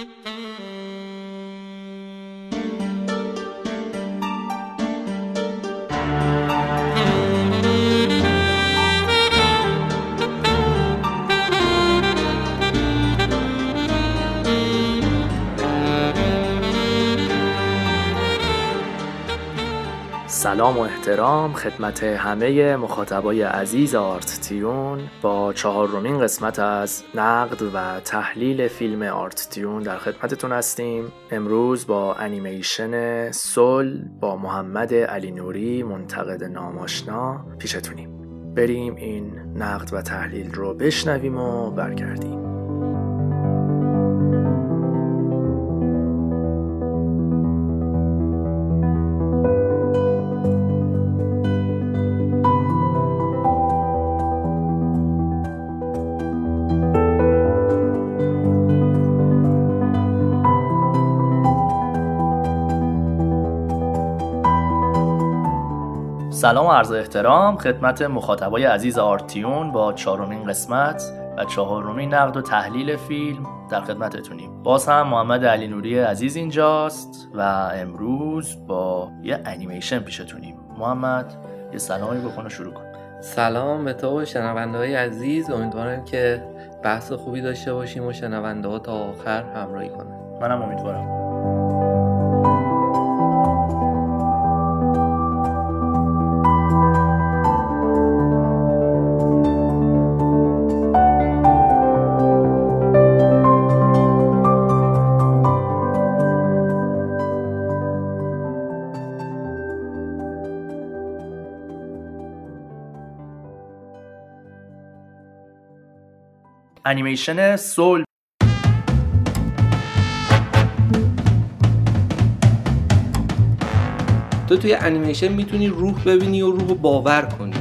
Música سلام و احترام خدمت همه مخاطبای عزیز آرت تیون با چهارمین قسمت از نقد و تحلیل فیلم آرت تیون در خدمتتون هستیم. امروز با انیمیشن سول با محمد علی نوری منتقد ناماشنا پیشتونیم. بریم این نقد و تحلیل رو بشنویم و برگردیم. سلام و عرض احترام خدمت مخاطبای عزیز آرتیون با چهارمین قسمت و چهارمین نقد و تحلیل فیلم در خدمتتونیم. باز هم محمد علی نوری عزیز اینجاست و امروز با یه انیمیشن پیشتونیم. محمد یه سلامی بکن و شروع کن. سلام به تو و شنونده های عزیز. امیدوارم که بحث خوبی داشته باشیم و شنونده ها تا آخر همراهی کنن. منم امیدوارم. انیمیشن سول. تو توی انیمیشن می‌تونی روح ببینی و روح باور کنی.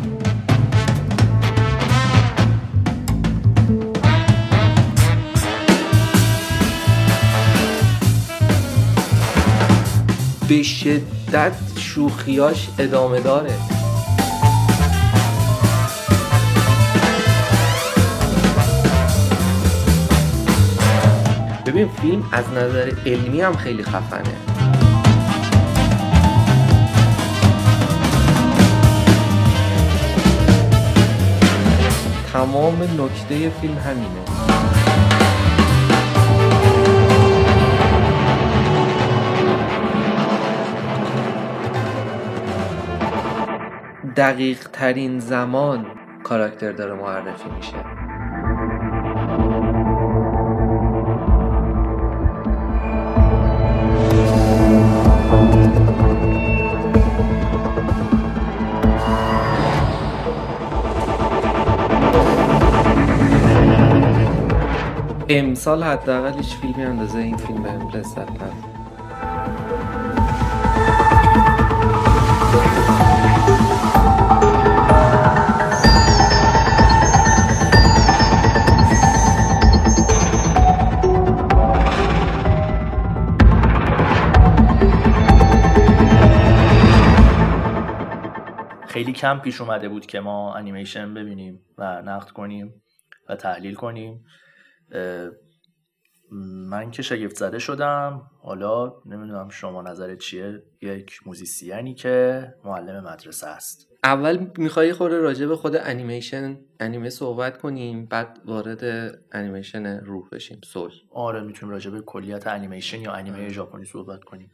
به شدت شوخیاش ادامه داره. ببین فیلم از نظر علمی هم خیلی خفنه. تمام نکته فیلم همینه. دقیق ترین زمان کاراکتر داره معرفی میشه. امسال حداقل هیچ فیلمی اندازه این فیلم بهم لذت نداد. خیلی کم پیش اومده بود که ما انیمیشن ببینیم و نقد کنیم و تحلیل کنیم. من که شگفت زده شدم. حالا نمی‌دونم شما نظر چیه. یک musician ی که معلم مدرسه است. اول می‌خوای خود راجع به خود انیمیشن انیمه صحبت کنیم بعد وارد انیمیشن روح بشیم. سول آره می‌تونیم راجع به کلیت انیمیشن یا انیمه آره. ژاپنی صحبت کنیم.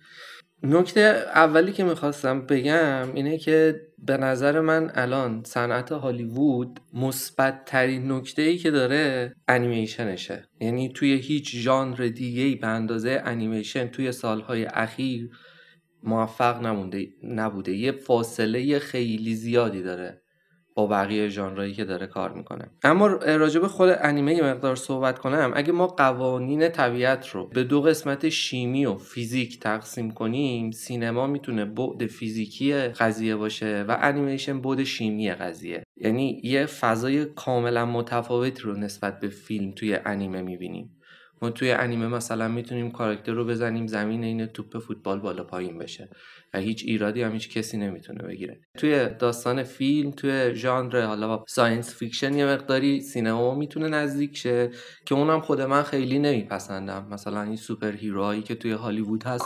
نکته اولی که می‌خواستم بگم اینه که به نظر من الان صنعت هالیوود مثبت ترین نکته ای که داره انیمیشنشه. یعنی توی هیچ ژانر دیگه ای به اندازه انیمیشن توی سالهای اخیر موفق نمونده نبوده. یه فاصله خیلی زیادی داره. با بقیه ژانرایی که داره کار می‌کنه. اما راجع به خود انیمه یه مقدار صحبت کنم. اگه ما قوانین طبیعت رو به دو قسمت شیمی و فیزیک تقسیم کنیم سینما می‌تونه بعد فیزیکی قضیه باشه و انیمیشن بعد شیمی قضیه. یعنی یه فضای کاملا متفاوتی رو نسبت به فیلم توی انیمه می‌بینیم. ما توی انیمه مثلا می‌تونیم کاراکتر رو بزنیم زمین این توپ فوتبال بالا پایین بشه. و هیچ ایرادی هم هیچ کسی نمی‌تونه بگیره. توی داستان فیلم توی ژانر حالا science fiction یه مقداری سینما می‌تونه نزدیک شه که اونم خود من خیلی نمیپسندم. مثلا این superhero هایی که توی هالیوود هست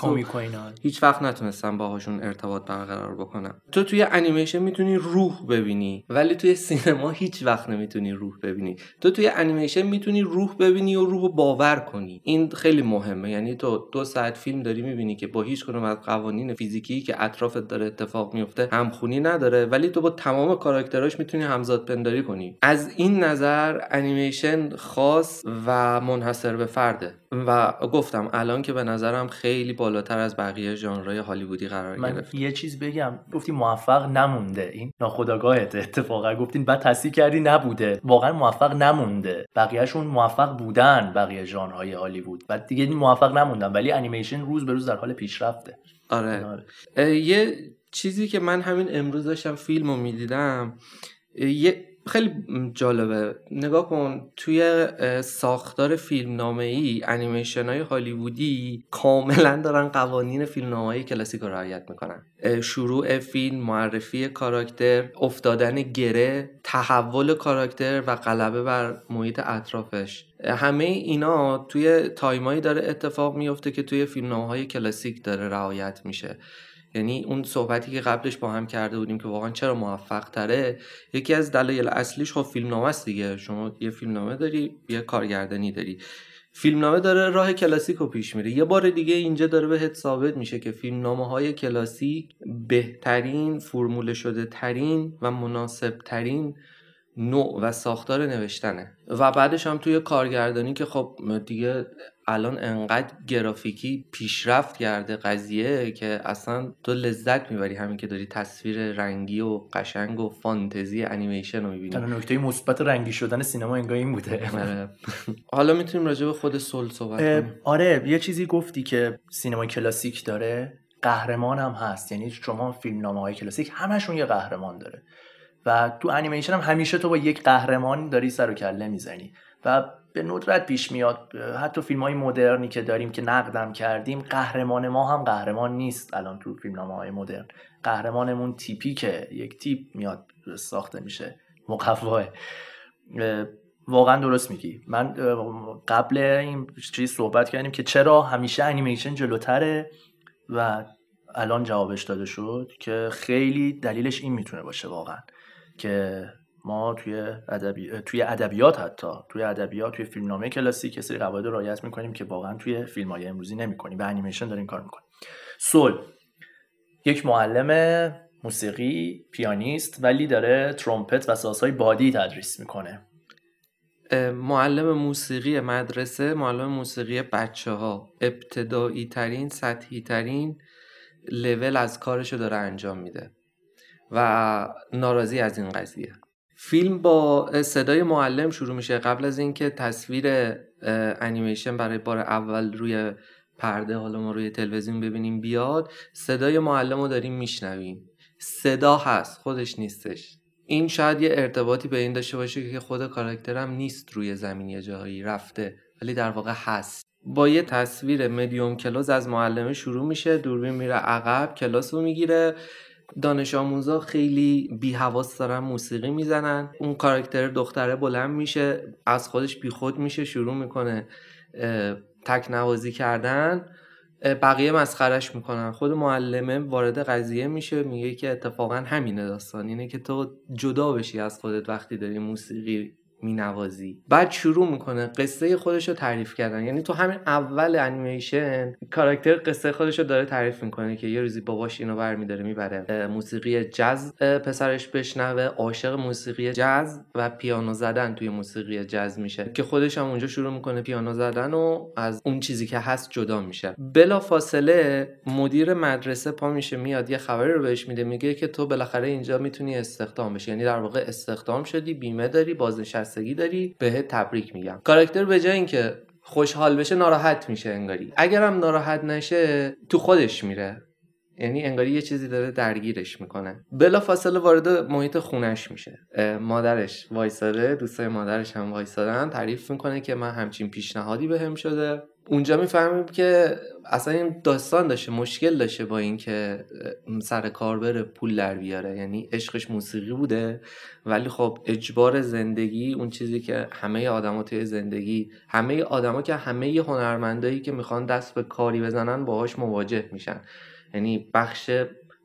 هیچ وقت نتونستم باهاشون ارتباط برقرار بکنم. تو توی انیمیشن می‌تونی روح ببینی ولی توی سینما هیچ وقت نمی‌تونی روح ببینی. تو توی انیمیشن می‌تونی روح ببینی و روح باور کنی. این خیلی مهمه. یعنی تو دو ساعت فیلم داری می‌بینی که با هیچ کنم از قوانین فیزیکی که اطرافت داره اتفاق میفته همخونی نداره ولی تو با تمام کاراکتراش می‌تونی همزاد پنداری کنی. از این نظر انیمیشن خاص و منحصر به فرده. و گفتم الان که به نظرم خیلی بالاتر از بقیه ژانرهای هالیوودی قرار من گرفت. یه چیز بگم. گفتی موفق نمونده. این ناخداگاهت اتفاقا. گفتین بعد تصدیق کردی نبوده. واقعا موفق نمونده. بقیهشون موفق بودن بقیه ژانرهای هالیوود. بعد دیگه موفق نموندن. ولی انیمیشن روز به روز در حال پیشرفته. آره, آره. یه چیزی که من همین امروز داشتم فیلم رو می‌دیدم یه خیلی جالبه. نگاه کن توی ساختار فیلم نامه ای انیمیشن های هالیوودی کاملا دارن قوانین فیلم نامه های کلاسیک رو رعایت می‌کنن. شروع فیلم معرفی کاراکتر افتادن گره تحول کاراکتر و غلبه بر محیط اطرافش. همه اینا توی time ایی داره اتفاق میفته که توی فیلم های کلاسیک داره رعایت میشه. یعنی اون صحبتی که قبلش با هم کرده بودیم که واقعا چرا موفق تره یکی از دلایل اصلیش خب فیلمنامه است دیگه. شما یه فیلمنامه داری یه کارگردانی داری. فیلمنامه داره راه کلاسیک رو پیش میره. یه بار دیگه اینجا داره بهت ثابت میشه که فیلمنامه های کلاسیک بهترین فرموله شده ترین و مناسب ترین نوع و ساختار نوشتنه. و بعدش هم توی کارگردانی که خب دیگه الان انقدر گرافیکی پیشرفت کرده قضیه که اصلا تو لذت می‌بری همین که داری تصویر رنگی و قشنگ و فانتزی انیمیشن رو می‌بینی. تنها نکته مثبت رنگی شدن سینما انگار این بوده. آره. حالا می‌تونیم راجع به خود سول صحبت کنیم. آره یه چیزی گفتی که سینما کلاسیک داره قهرمان هم هست. یعنی شما فیلم نامه های کلاسیک همشون یه قهرمان داره. و تو انیمیشن هم همیشه تو با یک قهرمان داری سر و کله می‌زنی. و به ندرت پیش میاد. حتی فیلم های مدرنی که داریم که نقدم کردیم قهرمان ما هم قهرمان نیست الان تو فیلم های مدرن. قهرمانمون تیپی که یک تیپ میاد ساخته میشه. مقواه واقعا درست میگی. من قبل این چیز صحبت کردیم که چرا همیشه انیمیشن جلوتره و الان جوابش داده شد که خیلی دلیلش این می‌تونه باشه واقعا. که ما توی ادبی... توی ادبیات حتی توی ادبیات توی فیلمنامه کلاسیک کسی قواعد رو رعایت می‌کنیم که واقعا توی فیلم های امروزی نمی‌کنیم به انیمیشن داریم کار می‌کنیم. سول یک معلم موسیقی پیانیست ولی داره ترومپت و سازهای بادی تدریس می‌کنه. معلم موسیقی مدرسه معلم موسیقی بچه ها ابتدایی ترین سطحی ترین لول از کارشو داره انجام میده. و ناراضی از این قضیه. فیلم با صدای معلم شروع میشه قبل از اینکه تصویر انیمیشن برای بار اول روی پرده حالا ما روی تلویزیون ببینیم بیاد صدای معلم رو داریم میشنویم. صدا هست خودش نیستش. این شاید یه ارتباطی به این داشته باشه که خود کاراکترم نیست روی زمین یه جایی رفته ولی در واقع هست. با یه تصویر مدیوم کلاس از معلمه شروع میشه دوربین میره عقب کلاس رو می‌گیره. دانش آموزا خیلی بی حواس دارن موسیقی می‌زنن. اون کاراکتر دختره بلند میشه از خودش بی خود میشه شروع می‌کنه تک نوازی کردن. بقیه مسخرش می‌کنن. خود معلمه وارد قضیه میشه میگه که اتفاقا همینه داستان. اینه که تو جدا بشی از خودت وقتی داری موسیقی مینوازی. بعد شروع می‌کنه قصه خودش رو تعریف کردن. یعنی تو همین اول انیمیشن کاراکتر قصه خودش رو داره تعریف می‌کنه که یه روزی باباش اینو برمیداره می‌بره. موسیقی جز پسرش بشنوه عاشق موسیقی جز و پیانو زدن توی موسیقی جز میشه. که خودش هم اونجا شروع می‌کنه پیانو زدن و از اون چیزی که هست جدا میشه. بلا فاصله مدیر مدرسه پا میشه میاد یه خبری رو بهش میده میگه که تو بالاخره اینجا می‌تونی استخدام بشی. یعنی در واقع استخدام شدی بیمه داری بازنشسته بستگی داری بهت تبریک میگم. کاراکتر به جای اینکه خوشحال بشه ناراحت میشه انگاری. اگرم ناراحت نشه تو خودش میره. یعنی انگاری یه چیزی داره درگیرش می‌کنه. بلا فاصله وارد محیط خونش میشه. مادرش وایساده دوستای مادرش هم وایسادن تعریف می‌کنه که من همچین پیشنهادی بهم شده. اونجا می‌فهمیم که اصلا این داستان داشته مشکل داشته با اینکه سر کار بره پول در بیاره. یعنی عشقش موسیقی بوده ولی خب اجبار زندگی اون چیزی که همه آدما توی زندگی همه آدما که همه هنرمندایی که می‌خوان دست به کاری بزنن باهاش مواجه میشن. یعنی بخش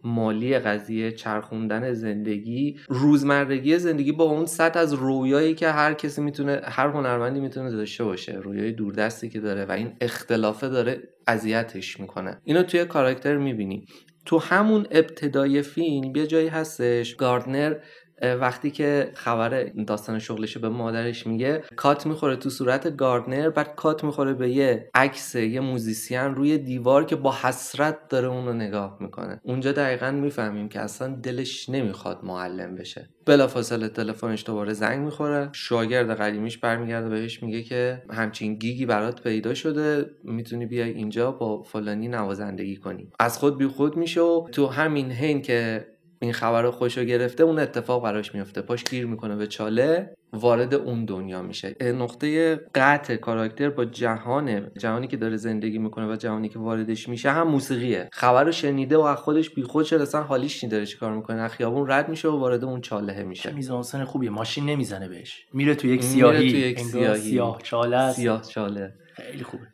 مالی قضیه چرخوندن زندگی روزمرگی زندگی با اون سطح از رویایی که هر کسی می‌تونه هر هنرمندی می‌تونه داشته باشه رویای دوردستی که داره و این اختلافه داره اذیتش می‌کنه. اینو توی کاراکتر می‌بینی. تو همون ابتدای فیلم یه جایی هستش گاردنر وقتی که خبر داستان شغلش به مادرش میگه کات می‌خوره تو صورت گاردنر بعد کات می‌خوره به یه عکس یه موزیسین روی دیوار که با حسرت داره اون رو نگاه می‌کنه. اونجا دقیقا می‌فهمیم که اصلا دلش نمی‌خواد معلم بشه. بلافاصله تلفنش دوباره زنگ می‌خوره. شاگرد قدیمیش برمیگرده بهش میگه که همچین gig ی برات پیدا شده می‌تونی بیای اینجا با فلانی نوازندگی کنی. از خود بی خود میشه و تو همین حین که این خبر رو خوشو گرفته اون اتفاق براش میفته. پاش گیر می‌کنه به چاله وارد اون دنیا میشه. نقطه قطع کاراکتر با جهان جهانی که داره زندگی می‌کنه و جهانی که واردش میشه هم موسیقیه. خبر رو شنیده و از خودش بیخود شده اصلا حالیش نداره چیکار می‌کنه. از خیابون رد میشه و وارد اون چاله میشه. میزانسن خوبیه. ماشین نمی‌زنه بهش. میره تو یک سیاهی. تو یک سیاهی. سیاه چاله سیاه چاله. خیلی خوبه.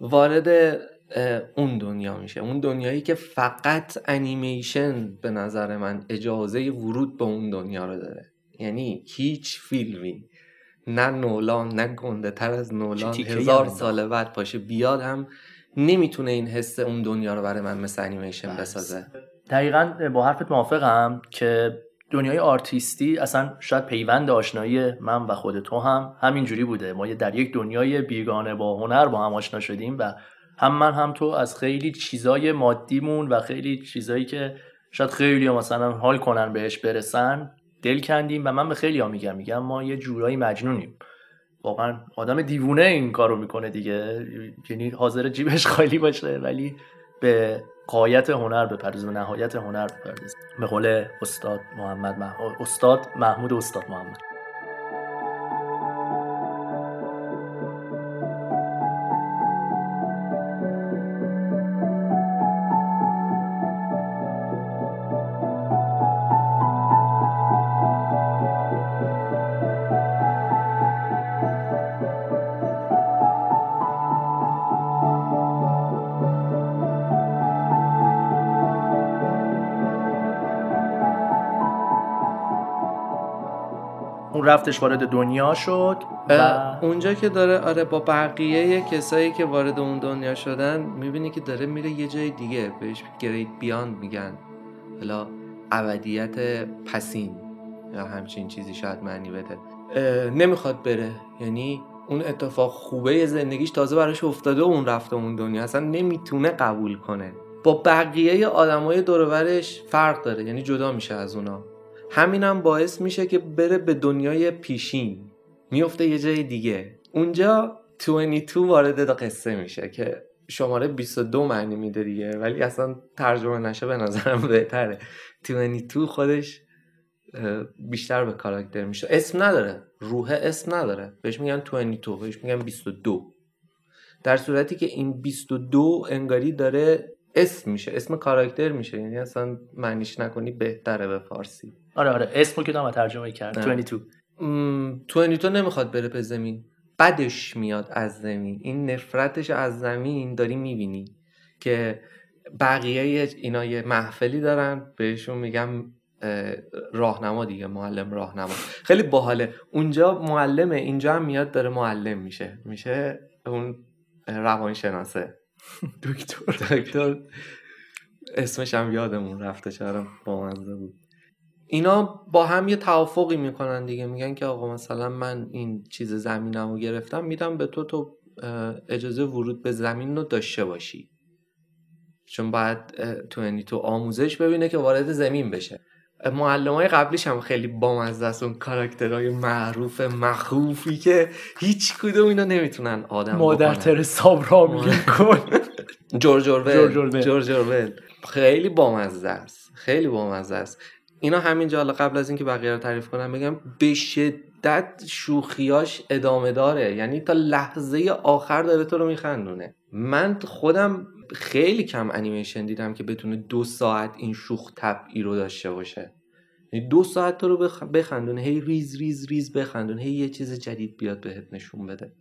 وارد اون دنیا میشه. اون دنیایی که فقط انیمیشن به نظر من اجازه ورود به اون دنیا رو داره. یعنی هیچ فیلمی نه نولان نه گنده تر از نولان هزار سال بعد پاشه بیاد هم نمی‌تونه این حس اون دنیا رو برای من مثل انیمیشن بسازه. دقیقا با حرفت موافقم که دنیای آرتیستی اصلا شاید پیوند آشنایی من و خود تو هم همینجوری بوده. ما در یک دنیای بیگانه با هنر با هم آشنا شدیم و هم من هم تو از خیلی چیزای مادیمون و خیلی چیزایی که شاید خیلی مثلا حال کنن بهش برسن دل کندیم و من به خیلی ها میگم میگم ما یه جورایی مجنونیم. واقعا آدم دیوونه این کارو می‌کنه دیگه. یعنی حاضر جیبش خالی باشه ولی به قایت هنر به نهایت هنر بپردازه. به قول استاد محمد استاد محمود استاد محمد. اون رفتش وارد دنیا شد و اونجا که داره آره با بقیه کسایی که وارد اون دنیا شدن می‌بینی که داره میره یه جای دیگه بهش گرید بیاند میگن. حالا ابدیت پسین یا همچین چیزی شاید معنی بده. نمی‌خواد بره. یعنی اون اتفاق خوبه زندگیش تازه براش افتاده و اون رفته اون دنیا. اصلا نمی‌تونه قبول کنه. با بقیه آدمای دورورش فرق داره. یعنی جدا میشه از اونا. همینم باعث میشه که بره به دنیای پیشین. میفته یه جای دیگه. اونجا 22 وارد قصه میشه که شماره 22 معنی میده دیگه ولی اصلا ترجمه نشه به نظرم بهتره. 22 خودش بیشتر به کاراکتر میشه. اسم نداره. روح اسم نداره. بهش میگن 22 بهش میگن 22 در صورتی که این 22 انگاری داره اسم میشه. اسم کاراکتر میشه. یعنی اصلا معنیش نکنی بهتره به فارسی. آره آره. اسمو که دام ترجمه کرد. 22 22 نمی‌خواد بره به زمین. بدش میاد از زمین. این نفرتش از زمین داری می‌بینی که بقیه اینا یه محفلی دارن. بهشون میگم راهنما دیگه معلم راهنما. خیلی باحاله. اونجا معلمه اینجا هم میاد داره معلم میشه. میشه اون روانشناسه. دکتر. دکتر. اسمش هم یادمون رفته چرا با بود. اینا با هم یه توافقی می‌کنن دیگه. میگن که آقا مثلا من این چیز زمینم رو گرفتم میدم به تو تو اجازه ورود به زمین رو داشته باشی. چون باید تو یعنی تو آموزش ببینه که وارد زمین بشه. معلم های قبلیش هم خیلی بامزه است اون کاراکترهای معروف مخوفی که هیچ کدوم اینا نمی‌تونن آدم مادر ترسا را کن. جورج اورول. جورج اورول. خیلی بامزه است خیلی بامزه است اینا همینجا حالا قبل از اینکه بقیه رو تعریف کنم بگم به شدت شوخیاش ادامه داره. یعنی تا لحظه آخر داره تو رو میخندونه. من خودم خیلی کم انیمیشن دیدم که بتونه دو ساعت این شوخ طبعی رو داشته باشه. یعنی دو ساعت تو رو بخندونه هی ریز ریز ریز بخندونه هی یه چیز جدید بیاد بهت نشون بده.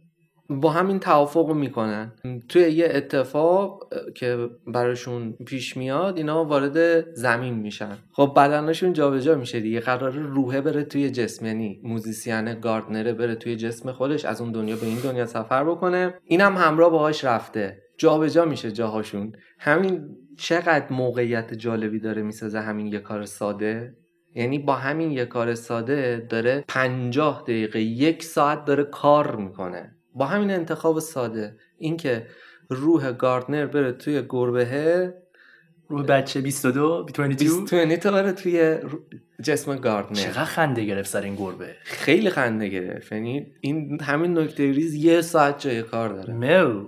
با همین توافق می‌کنن. توی یه اتفاق که براشون پیش میاد اینا وارد زمین میشن. خب بدنشون جابجا میشه دیگه. قرار روحه بره توی جسم. یعنی موزیسین گاردنره بره توی جسم خودش از اون دنیا به این دنیا سفر بکنه. اینم همراه باهاش رفته. جابجا میشه جاهاشون. همین چقدر موقعیت جالبی داره می‌سازه همین یه کار ساده؟ یعنی با همین یه کار ساده داره پنجاه دقیقه یک ساعت داره کار می‌کنه. با همین انتخاب ساده اینکه روح گاردنر بره توی گربهه روح بچه 22 22 22 بره توی جسم گاردنر. چقدر خنده گرفت سر این گربه؟ خیلی خنده گرفت. یعنی این همین نکته ریز یه ساعت جای کار داره. مو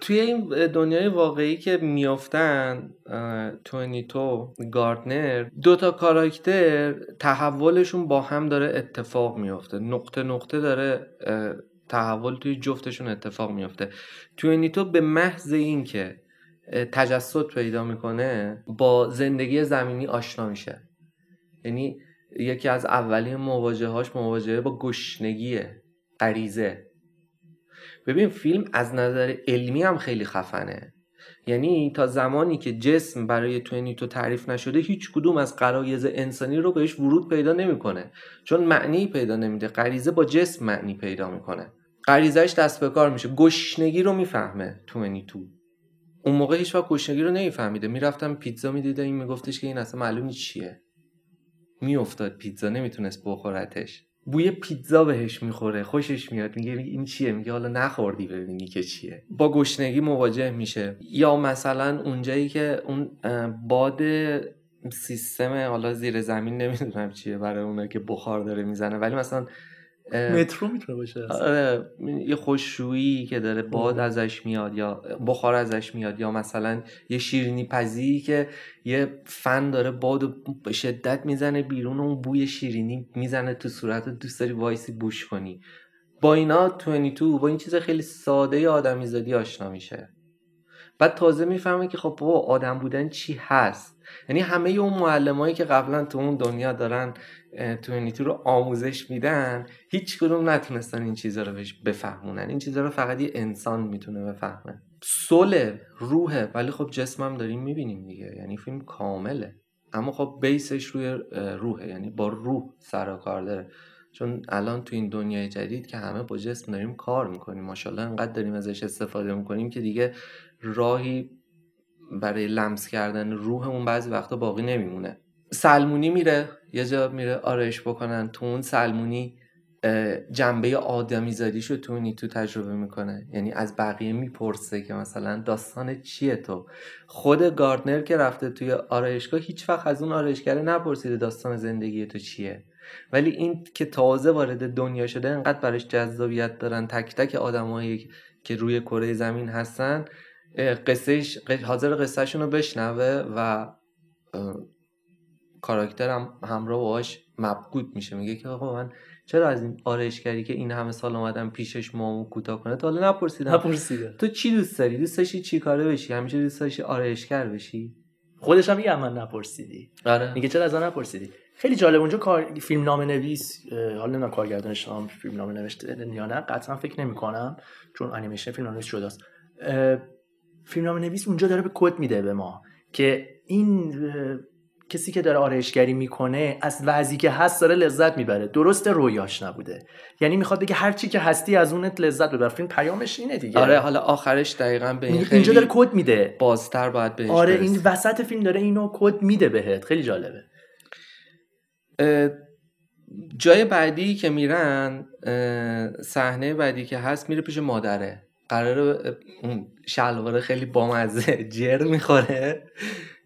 توی این دنیای واقعی که میافتن تونیتو گاردنر دو تا کاراکتر تحولشون با هم داره اتفاق میافته. نقطه نقطه داره تحول توی جفتشون اتفاق میافته. تونیتو به محض اینکه تجسد پیدا می‌کنه با زندگی زمینی آشنا میشه. یعنی یکی از اولین مواجهاش مواجهه با گشنگیه غریزه. ببین فیلم از نظر علمی هم خیلی خفنه. یعنی تا زمانی که جسم برای تو تعریف نشده هیچ کدوم از قرایز انسانی رو بهش ورود پیدا نمی‌کنه. چون معنی پیدا نمیده. غریزه با جسم معنی پیدا می‌کنه. غریزهش دست به کار میشه. گشنگی رو می‌فهمه تو تو. اون موقع هیچ وقت گشنگی رو نمیفهمیده. می‌رفتم پیتزا می‌دیده. این میگفتش که این اصلا معلوم چیه. میافتاد پیتزا. نمی‌تونست بخورتش. بوی پیتزا بهش می‌خوره خوشش میاد میگه این چیه؟ میگه حالا نخوردی ببینی که چیه. با گشنگی مواجه میشه. یا مثلا اونجایی که اون باد سیستم حالا زیر زمین نمی‌دونم چیه برای اونه که بخار داره می‌زنه ولی مثلا مترو می‌تونه باشه آره یه خوششویی که داره باد ازش میاد یا بخار ازش میاد یا مثلا یه شیرینی پزی که یه فن داره باد به شدت می‌زنه بیرون اون بوی شیرینی می‌زنه تو صورت دوست داری وایسی بوش کنی. با اینا 22 با این چیز خیلی ساده آدمی زادی آشنا میشه. بعد تازه می‌فهمه که خب بابا آدم بودن چی هست؟ یعنی همه اون معلمایی که قبلا تو اون دنیا دارن تو رو آموزش میدن. هیچ کدوم نتونستن این چیزها رو بفهمونن. این چیزها رو فقط یه انسان می‌تونه بفهمه. سوله روحه ولی خب جسمم داریم می‌بینیم دیگه. یعنی فیلم کامله. اما خب بیسش روی روحه. یعنی با روح سر کار داره. چون الان تو این دنیای جدید که همه با جسم داریم کار می‌کنیم. ماشاءالله انقدر داریم ازش استفاده می‌کنیم که دیگه راهی برای لمس کردن روحمون بعضی وقتا باقی نمیمونه. سلمونی میره یه جا میره آرایش بکنن. تو اون سلمونی جنبه آدمی زادیشو تو تو تجربه می‌کنه. یعنی از بقیه می‌پرسه که مثلا داستان چیه تو؟ خود گاردنر که رفته توی آرایشگاه هیچ وقت از اون آرایشگره نپرسیده داستان زندگی تو چیه. ولی این که تازه وارد دنیا شده انقدر براش جذابیت دارن. تک تک آدمایی که روی کره زمین هستن قصهش حاضر قصهشون رو بشنوه و کاراکترم همراه باهاش مبگود میشه. میگه که آقا من چرا از این آرایشگری که این همه سال اومدم پیشش مامو کوتاه کنه تا حالا نپرسیدم. نپرسیدم تو چی دوست داری؟ دوست داشتی چی کاره بشی؟ همیشه دوست داشتی آرایشگر بشی؟ خودش هم میگه من نپرسیدی. آره. میگه چرا از نپرسیدی؟ خیلی جالب. اونجا کار فیلم نام نویس حالا نمی‌دونم کارگردانش هم فیلم نام نوشته یا نه قطعا فکر نمی کنم چون انیمیشن فیلم نامه نویسی شده است فیلم نامه نویس اونجا داره به کد میده به ما که این کسی که داره آرایشگری می‌کنه از وضعی که هست داره لذت می‌بره. درست رویاش نبوده. یعنی می‌خواد بگه هر چی که هستی از اونت لذت ببر. فیلم پیامش اینه دیگه. آره حالا آخرش دقیقا به این اینجا داره کد میده. بازتر باید بهش آره این وسط فیلم داره اینو کد میده بهت. خیلی جالبه. جای بعدی که میرن صحنه بعدی که هست میره پیش مادره. قرار اون شلواره خیلی بامزه جر می‌خوره.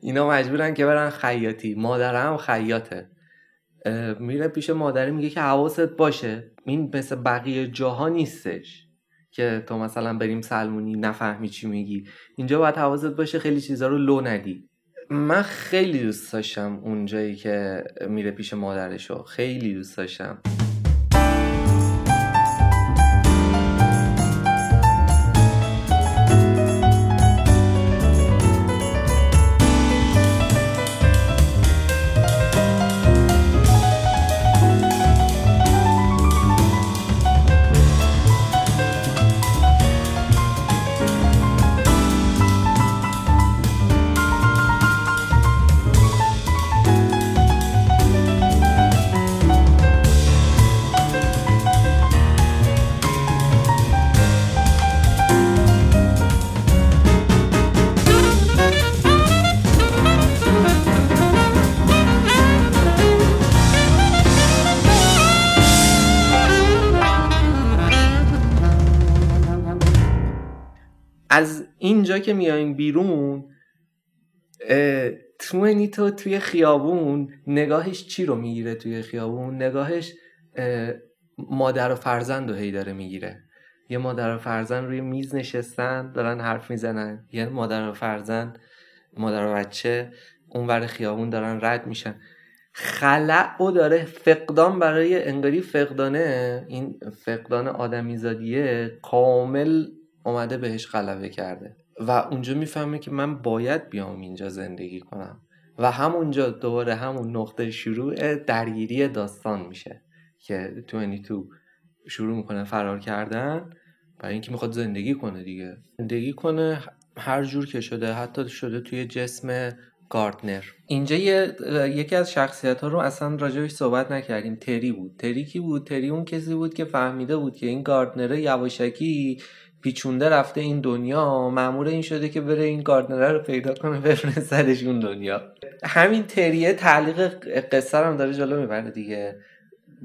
اینا مجبورن که برن خیاطی. مادرم خیاطه. میره پیش مادری میگه که حواست باشه. این مثل بقیه جاها نیستش که تو مثلا بریم سلمونی نفهمی چی میگی. اینجا باید حواست باشه خیلی چیزا رو لو ندی. من خیلی دوست داشتم اون جایی که میره پیش مادرشو. خیلی دوست داشتم. از اینجا که میایم بیرون تو توی خیابون نگاهش چی رو می‌گیره توی خیابون؟ نگاهش مادر و فرزند رو هی داره می‌گیره. یه مادر و فرزند روی میز نشستن دارن حرف می‌زنن. یه مادر و فرزند مادر و بچه اونور خیابون دارن رد میشن. خلع و داره فقدان برای انگاری فقدانه این فقدان آدمیزادیه کامل اومده بهش غلبه کرده. و اونجا می‌فهمه که من باید بیام اینجا زندگی کنم. و همونجا دوباره همون نقطه شروع درگیری داستان میشه که تو شروع می‌کنه فرار کردن برای اینکه می‌خواد زندگی کنه دیگه. زندگی کنه هر جور که شده حتی شده توی جسم گاردنر. اینجا یکی از شخصیت ها رو اصلا راجبش صحبت نکردیم. تری بود. تری کی بود؟ تری اون کسی بود که فهمیده بود که این گاردنر یواشکی پیچونده رفته این دنیا معمور این شده که بره این گاردنره رو پیدا کنه بفرستدش اون دنیا. همین تریه تعلیق قصه هم داره جلو می‌بره دیگه.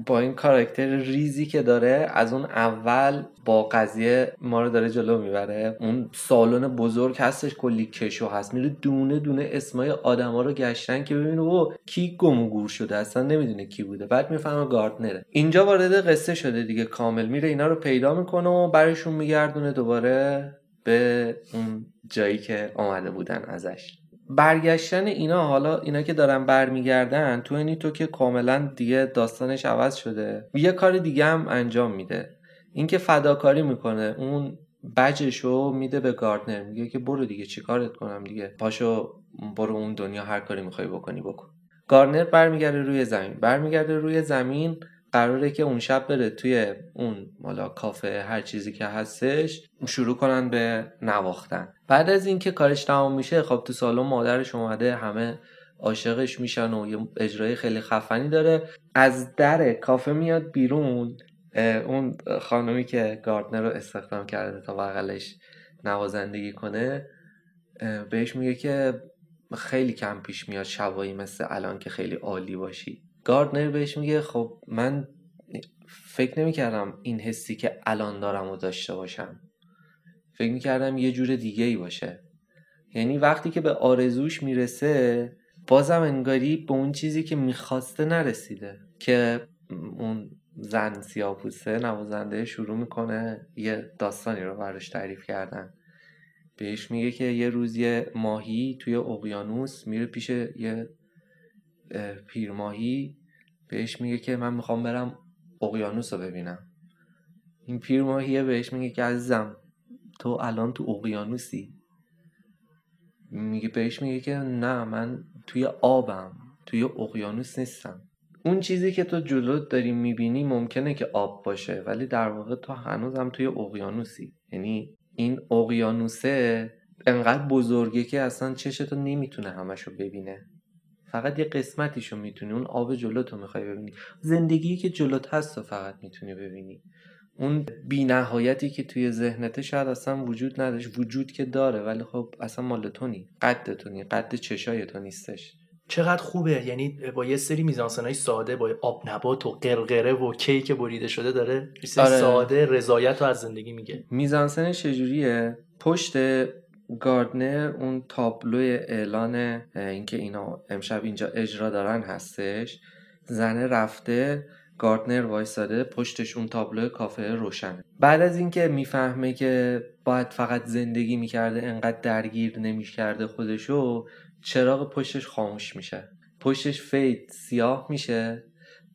با این کاراکتر ریزی که داره از اون اول با قضیه ما رو داره جلو می‌بره. اون سالن بزرگ هستش کلی کشو هست. میره دونه دونه اسمای آدما رو گشتن که ببینه او کی گم و گور شده اصلا نمی‌دونه کی بوده. بعد می‌فهمه گاردنره. اینجا وارد قصه شده دیگه. کامل میره اینا رو پیدا می‌کنه و برشون میگردونه دوباره به اون جایی که آمده بودن ازش. برگشتن اینا حالا اینا که دارن برمیگردن تو اینی تو که کاملا دیگه داستانش عوض شده. یه کار دیگه هم انجام میده. اینکه فداکاری می‌کنه اون بجشو میده به گاردنر. میگه که برو دیگه چیکارت کنم دیگه؟ پاشو برو اون دنیا هر کاری می‌خوای بکنی بکن. گاردنر برمیگرده روی زمین. برمیگرده روی زمین قراره که اون شب بره توی اون مالا کافه هر چیزی که هستش شروع کنن به نواختن. بعد از اینکه کارش تمام میشه خب تو سالن مادرش اومده همه عاشقش میشن و یه اجرای خیلی خفنی داره. از در کافه میاد بیرون اون خانمی که گاردنر رو استخدام کرده تا بغلش نوازندگی کنه بهش میگه که خیلی کم پیش میاد شبایی مثل الان که خیلی عالی باشی. گاردنر بهش میگه خب من فکر نمی‌کردم این حسی که الان دارم و داشته باشم. فکر می‌کردم یه جور دیگه ای باشه. یعنی وقتی که به آرزوش می‌رسه بازم انگاری به اون چیزی که می‌خواسته نرسیده که اون زن سیاپوسه نوازنده شروع می‌کنه یه داستانی رو براش تعریف کردن. بهش میگه که یه روز یه ماهی توی اقیانوس میره پیش یه پیرماهی بهش میگه که من می‌خوام برم اقیانوس رو ببینم. این پیرماهیه بهش میگه که عزیزم تو الان تو اقیانوسی؟ میگه بهش میگه که نه من توی آبم توی اقیانوس نیستم. اون چیزی که تو جلو داری می‌بینی ممکنه که آب باشه ولی در واقع تو هنوزم توی اقیانوسی. یعنی این اقیانوسه انقدر بزرگه که اصلا چشتو نمی‌تونه همشو ببینه. فقط یه قسمتیشو می‌تونی اون آب جلوتو می‌خوای ببینی. زندگی که جلوت هست فقط می‌تونی ببینی. اون بینهایتی که توی ذهنته شاید اصلا وجود نداشت وجود که داره ولی خب اصلا مال تو نی. قد تو نی. قد چشای تو نیستش. چقدر خوبه. یعنی با یه سری میزانسنای ساده با آب نبات و قرقره و کیک بریده شده داره. آره. ساده رضایت رو از زندگی میگه. میزانسن چجوریه؟ پشت گاردنر اون تابلو اعلان اینکه اینا امشب اینجا اجرا دارن هستش. زنه رفته گاردنر وایساده پشتش اون تابلو کافه روشنه. بعد از اینکه می‌فهمه که باید فقط زندگی می‌کرده انقدر درگیر نمی‌کرده خودشو چراغ پشتش خاموش میشه. پشتش فید سیاه میشه.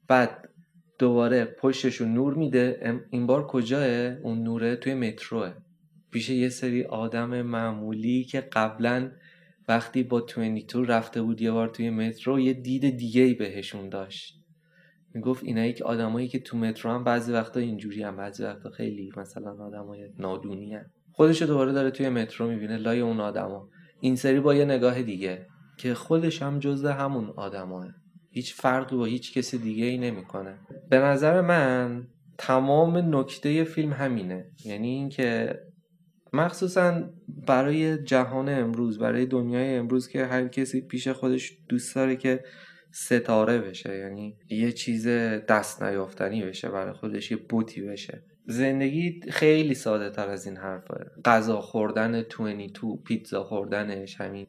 بعد دوباره پشتشو نور میده. این بار کجاه اون نوره توی متروه. پیش یه سری آدم معمولی که قبلا وقتی با 22 رفته بود یه بار توی مترو یه دید دیگه ای بهشون داشت. می‌گفت اینایی که آدمایی که تو مترو هم بعضی وقتا اینجوری هم بعضی وقتا خیلی مثلا آدمای نادونی هم. خودشو دوباره داره توی مترو می‌بینه لای اون آدما. این سری با یه نگاه دیگه که خودش هم جزء همون آدماه. هیچ فرقی با هیچ کسی دیگه ای نمی‌کنه. به نظر من تمام نکته فیلم همینه. یعنی اینکه مخصوصا برای جهان امروز برای دنیای امروز که هر کسی پیش خودش دوست داره که ستاره بشه یعنی یه چیز دست نیافتنی بشه برای خودش یه بوتی بشه. زندگی خیلی ساده تر از این حرفه. غذا خوردن 22 پیتزا خوردنش همین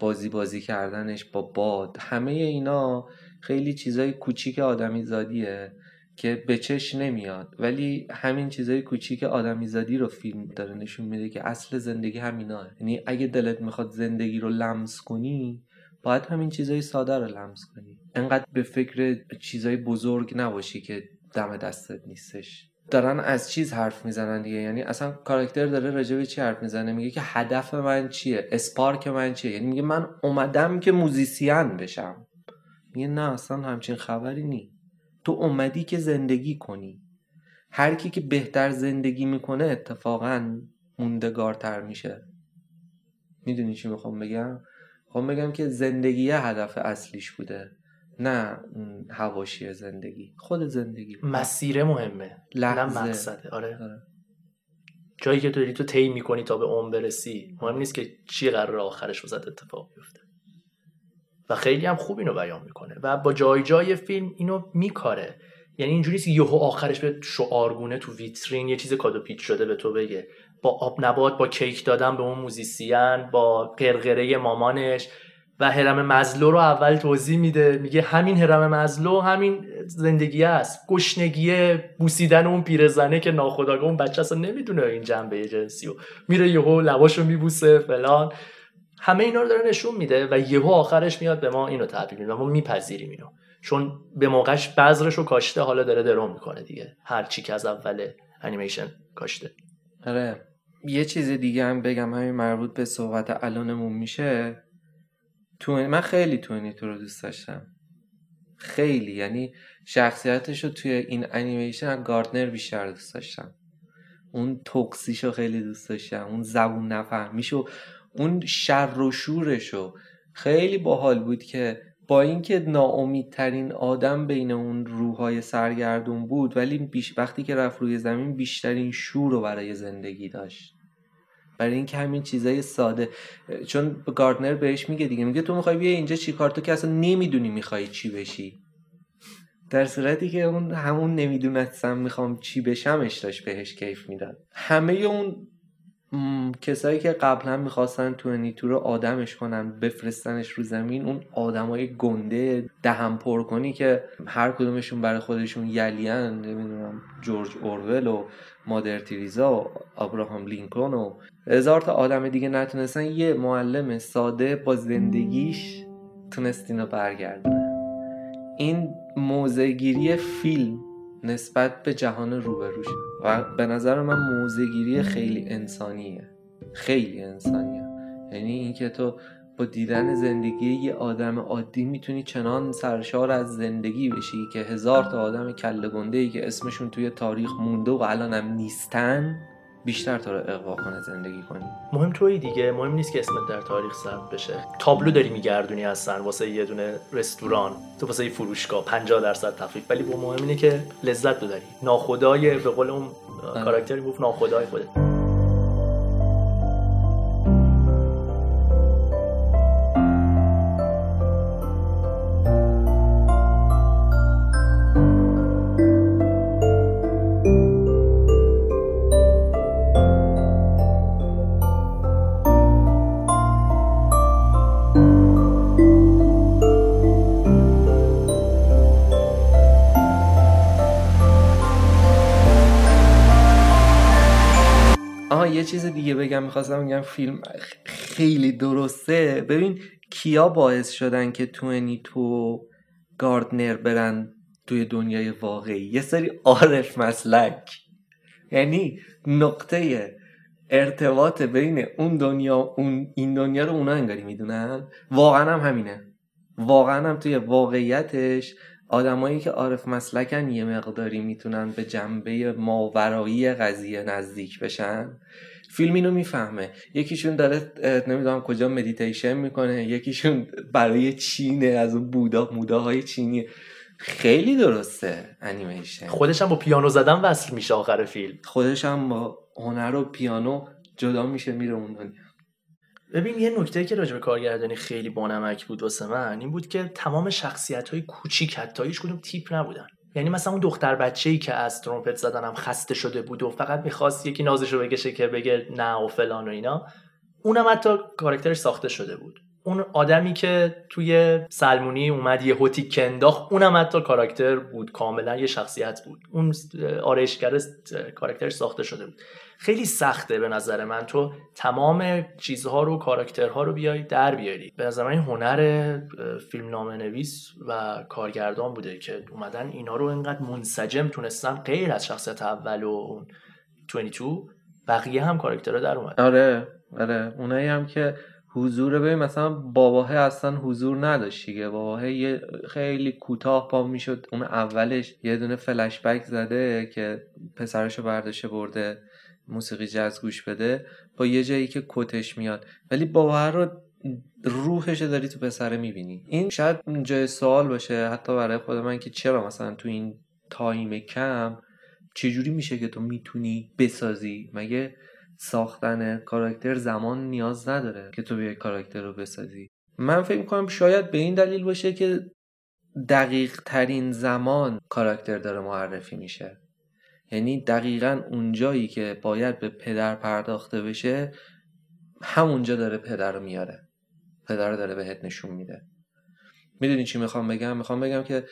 بازی بازی کردنش با باد همه اینا خیلی چیزای کوچیک آدمی زادیه. که به چش نمیاد. ولی همین چیزای کوچیک آدمی زادی رو فیلم داره نشون میده که اصل زندگی همیناه یعنی اگه دلت می‌خواد زندگی رو لمس کنی باید همین چیزای ساده رو لمس کنی. انقدر به فکر چیزای بزرگ نباشی که دم دستت نیستش. دارن از چیز حرف می‌زنن دیگه. یعنی اصلا کاراکتر داره راجع به چی حرف می‌زنه؟ میگه که هدف من چیه؟ اسپارک من چیه؟ یعنی میگه من اومدم که موزیسین بشم. میگه نه اصلا همچین خبری نی تو اومدی که زندگی کنی. هر کی که بهتر زندگی می‌کنه اتفاقا موندگارتر میشه. می‌دونی چی می‌خوام بگم؟ خب بگم که زندگی هدف اصلیش بوده نه هواشی زندگی. خود زندگی. مسیر مهمه لحظه. نه مقصده آره. آره. جایی که تو داری تو طی می‌کنی تا به اون برسی مهم نیست که چی قرار آخرش واسه اتفاق بیفته. و خیلی هم خوب اینو بیان می‌کنه و با جای جای فیلم اینو میکاره. یعنی اینجوری که یهو آخرش به شعارگونه تو ویترین یه چیز کادو پیچ شده به تو بگه. با آب نبات با کیک دادن به اون موزیسین با قرقره مامانش و هرم مزلو رو اول توضیح میده. میگه همین هرم مزلو همین زندگی است. گشنگیه بوسیدن اون پیرزنه که ناخداگاه اون بچه اصلا نمی‌دونه این جنبه جنسی و میره یهو لباشو میبوسه فلان. همه اینا رو داره نشون میده و یهو آخرش میاد به ما اینو تعبیر میده ما میپذیریم اینو. چون به موقعش بذرش رو کاشته حالا داره درو می‌کنه دیگه. هر چی که از اول انیمیشن کاشته. آره. یه چیز دیگه هم بگم همین مربوط به صحبت الانمون میشه. تو من خیلی تو تو رو دوست داشتم. خیلی. یعنی شخصیتش رو توی این انیمیشن گاردنر بیشتر دوست داشتم. اون توکسیشو خیلی دوست داشتم. اون زبون نفهمیشو اون شر و شورشو خیلی باحال بود که با اینکه ناامیدترین آدم بین اون روحای سرگردون بود ولی بیش وقتی که رفت روی زمین بیشترین شور رو برای زندگی داشت. برای اینکه همین چیزای ساده. چون گاردنر بهش میگه دیگه میگه تو می‌خوای بیا اینجا چی کار؟ تو که اصلا نمی‌دونی می‌خوای چی بشی. در صورتی که اون همون نمی‌دونستم می‌خوام چی بشمش داشت بهش کیف می‌داد. همه اون کسایی که قبلا می‌خواستن تو نیتو رو آدمش کنن بفرستنش رو زمین اون آدمای گنده دهم پر کنی که هر کدومشون برای خودشون یلیان نمی‌دونم جورج اورول و مادر تریزا و ابراهام لینکلن و هزار تا آدم دیگه نتونستن یه معلم ساده با زندگیش تونست اینو برگردونه. این موزگیری فیلم نسبت به جهان روبروش. و به نظر من موزگیری خیلی انسانیه. خیلی انسانیه. یعنی اینکه تو با دیدن زندگی یه آدم عادی می‌تونی چنان سرشار از زندگی بشی که هزار تا آدم کله گنده که اسمشون توی تاریخ مونده و الان هم نیستن. بیشتر تا رو اقوا کنه زندگی کنی. مهم توی دیگه. مهم نیست که اسمت در تاریخ ثبت بشه. تابلو داری میگردونی هستن واسه یه دونه رستوران. تو واسه یه فروشگاه 50 درصد تخفیف. ولی با مهم اینه که لذت ببری. ناخدای به قول اون آره. کاراکتری گفت ناخدای خودت. آها یه چیز دیگه بگم می‌خواستم بگم فیلم خیلی درسته. ببین کیا باعث شدن که توینی تو گاردنر برن توی دنیای واقعی؟ یه سری عارف مسلک. یعنی نقطه ارتباط بین اون دنیا اون این دنیا رو اونا انگاری می‌دونن. واقعا هم همینه. واقعا هم توی واقعیتش آدمایی که عارف مسلکن یه مقداری می‌تونن به جنبه ماورایی قضیه نزدیک بشن. فیلم اینو می‌فهمه. یکیشون داره نمی‌دونم کجا مدیتیشن می‌کنه یکیشون برای چینه از اون بودا موداهای چینی. خیلی درسته انیمیشن خودش هم با پیانو زدن وصل میشه آخر فیلم. خودش هم با هنر و پیانو جدا میشه میره اون دنیا. ببین یه نکته که راجع به کارگردانی خیلی بانمک بود واسه من این بود که تمام شخصیت های کوچیک حتی هیچ کدوم تیپ نبودن. یعنی مثلا اون دختر بچه‌ای که از ترومپت زدنم خسته شده بود و فقط می‌خواست یکی نازش رو بکشه که بگه نه و فلان و اینا اونم حتی کارکترش ساخته شده بود. اون آدمی که توی سلمونی اومد یه هوتی کنداخ اونم حتی کاراکتر بود. کاملا یه شخصیت بود. اون آرایشگر کاراکترش ساخته شده بود. خیلی سخته به نظر من. تو تمام چیزها رو کاراکترها رو بیای در بیاری. به نظر من این هنر فیلم نامه نویس و کارگردان بوده که اومدن اینا رو اینقدر منسجم تونستن غیر از شخصیت اول و 22 بقیه هم کاراکترها در اومد. آره آره. اونایی هم که حضور ببین مثلا باباه اصلا حضور نداشت دیگه. باباه یه خیلی کوتاه پا می‌شد اون اولش یه دونه فلش بک زده که پسرشو برداشته برده موسیقی جاز گوش بده با یه جایی که کتش میاد. ولی باباه رو روحش داری تو پسره می‌بینی. این شاید جای سوال باشه حتی برای خود من که چرا مثلا تو این تایم کم چجوری میشه که تو می‌تونی بسازی؟ مگه ساختن کاراکتر زمان نیاز نداره که تو بیای کاراکتر رو بسازی. من فکر کنم شاید به این دلیل باشه که دقیق ترین زمان کاراکتر داره معرفی میشه. یعنی دقیقا اونجایی که باید به پدر پرداخته بشه همونجا داره پدر رو میاره. پدر رو داره بهت نشون میده. می‌دونی چی می‌خوام بگم؟ می‌خوام بگم که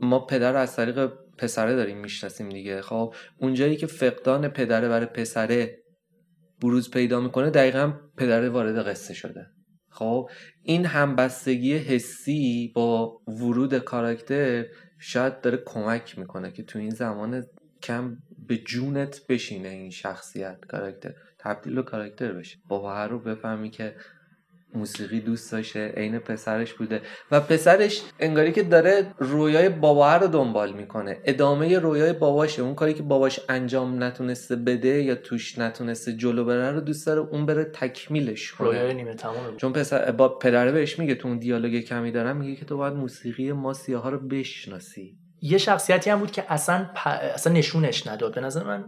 ما پدر رو از طریق پسره داریم می‌شناسیم دیگه. خب اونجایی که فقدان پدره برای پسره بروز پیدا می‌کنه دقیقا پدر وارد قصه شده. خب این همبستگی حسی با ورود کاراکتر شاید داره کمک می‌کنه که تو این زمان کم به جونت بشینه این شخصیت کاراکتر. تبدیل به کاراکتر بشه. با رو بفهمی که موسیقی دوست داشته عین پسرش بوده و پسرش انگاری که داره رویای بابا رو دنبال می‌کنه. ادامه رویای باباشه. اون کاری که باباش انجام نتونسته بده یا توش نتونسته جلو بره رو دوست داره اون بره تکمیلش کنه. رویای نیمه تمامه چون پسر با پدره بهش میگه تو اون دیالوگ کمی دارم میگه که تو باید موسیقی ما سیاها رو بشناسی. یه شخصیتی هم بود که اصلا اصلا نشونش نداد. به نظر من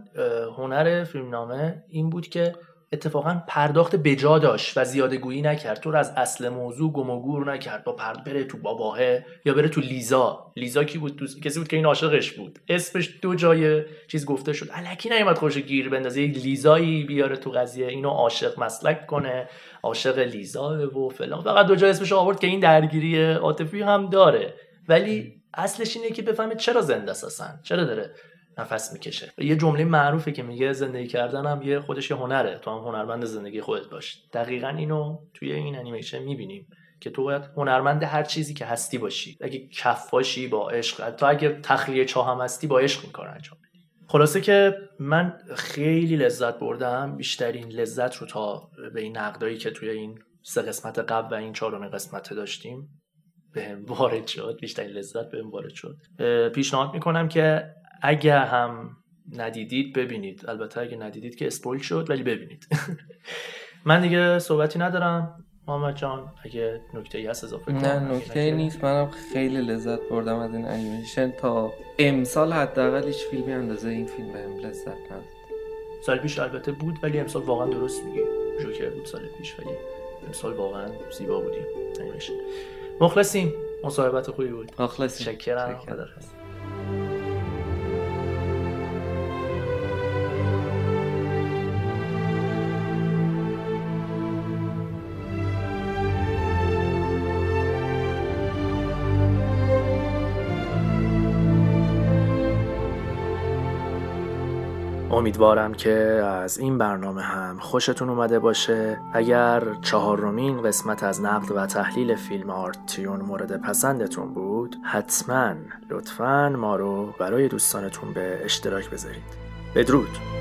هنر فیلمنامه این بود که اتفاقا پرداخت بجا داشت و زیاده گویی نکرد. تو رو از اصل موضوع گم و گور نکرد. با پرد بره تو باباهه یا بره تو لیزا. لیزا کی بود؟ کسی بود که این عاشقش بود. اسمش دو جای چیز گفته شد. الکی نیومد خوش گیر بندازه. یک لیزایی بیاره تو قضیه. اینو عاشق مسلک کنه. عاشق لیزا و فلان. فقط دو جای اسمش آورد که این درگیری عاطفی هم داره. ولی اصلش اینه که بفهمه چرا زنده اساسا چرا داره نفس می‌کشه. یه جمله معروفه که میگه زندگی کردن هم یه خودش یه هنره. تو هم هنرمند زندگی خودت باش. دقیقا اینو توی این انیمیشن می‌بینیم که تو باید هنرمند هر چیزی که هستی باشی. اگه کف باشی با عشق تو اگه تخلیه چاه هم هستی با عشق می‌کنه انجام بدی. خلاصه که من خیلی لذت بردم بیشترین لذت رو تا به این نقدایی که توی این سه قسمت قبل و این چهارم قسمت داشتیم. به وارد شد. بیشترین لذت به وارد شد. پیشنهاد می‌کنم که اگه هم ندیدید ببینید. البته اگه ندیدید که اسپویل شد ولی ببینید. من دیگه صحبتی ندارم. محمد جان اگه نکته ای هست اضافه کنم. نه نکته نیست. منم خیلی لذت بردم از این انیمیشن. تا امسال حداقل هیچ فیلمی اندازه این فیلم بهم لذت نداد. سال پیش البته بود ولی امسال واقعا درست میگی. جوکر بود سال پیش ولی امسال واقعا زیبا بودیم. انیمیشن. مخلصیم. مصاحبت خوبی بود. مخلصیم. شکرم امیدوارم که از این برنامه هم خوشتون اومده باشه. اگر چهارمین قسمت از نقد و تحلیل فیلم آرتیون مورد پسندتون بود حتما لطفا ما رو برای دوستانتون به اشتراک بذارید. بدرود!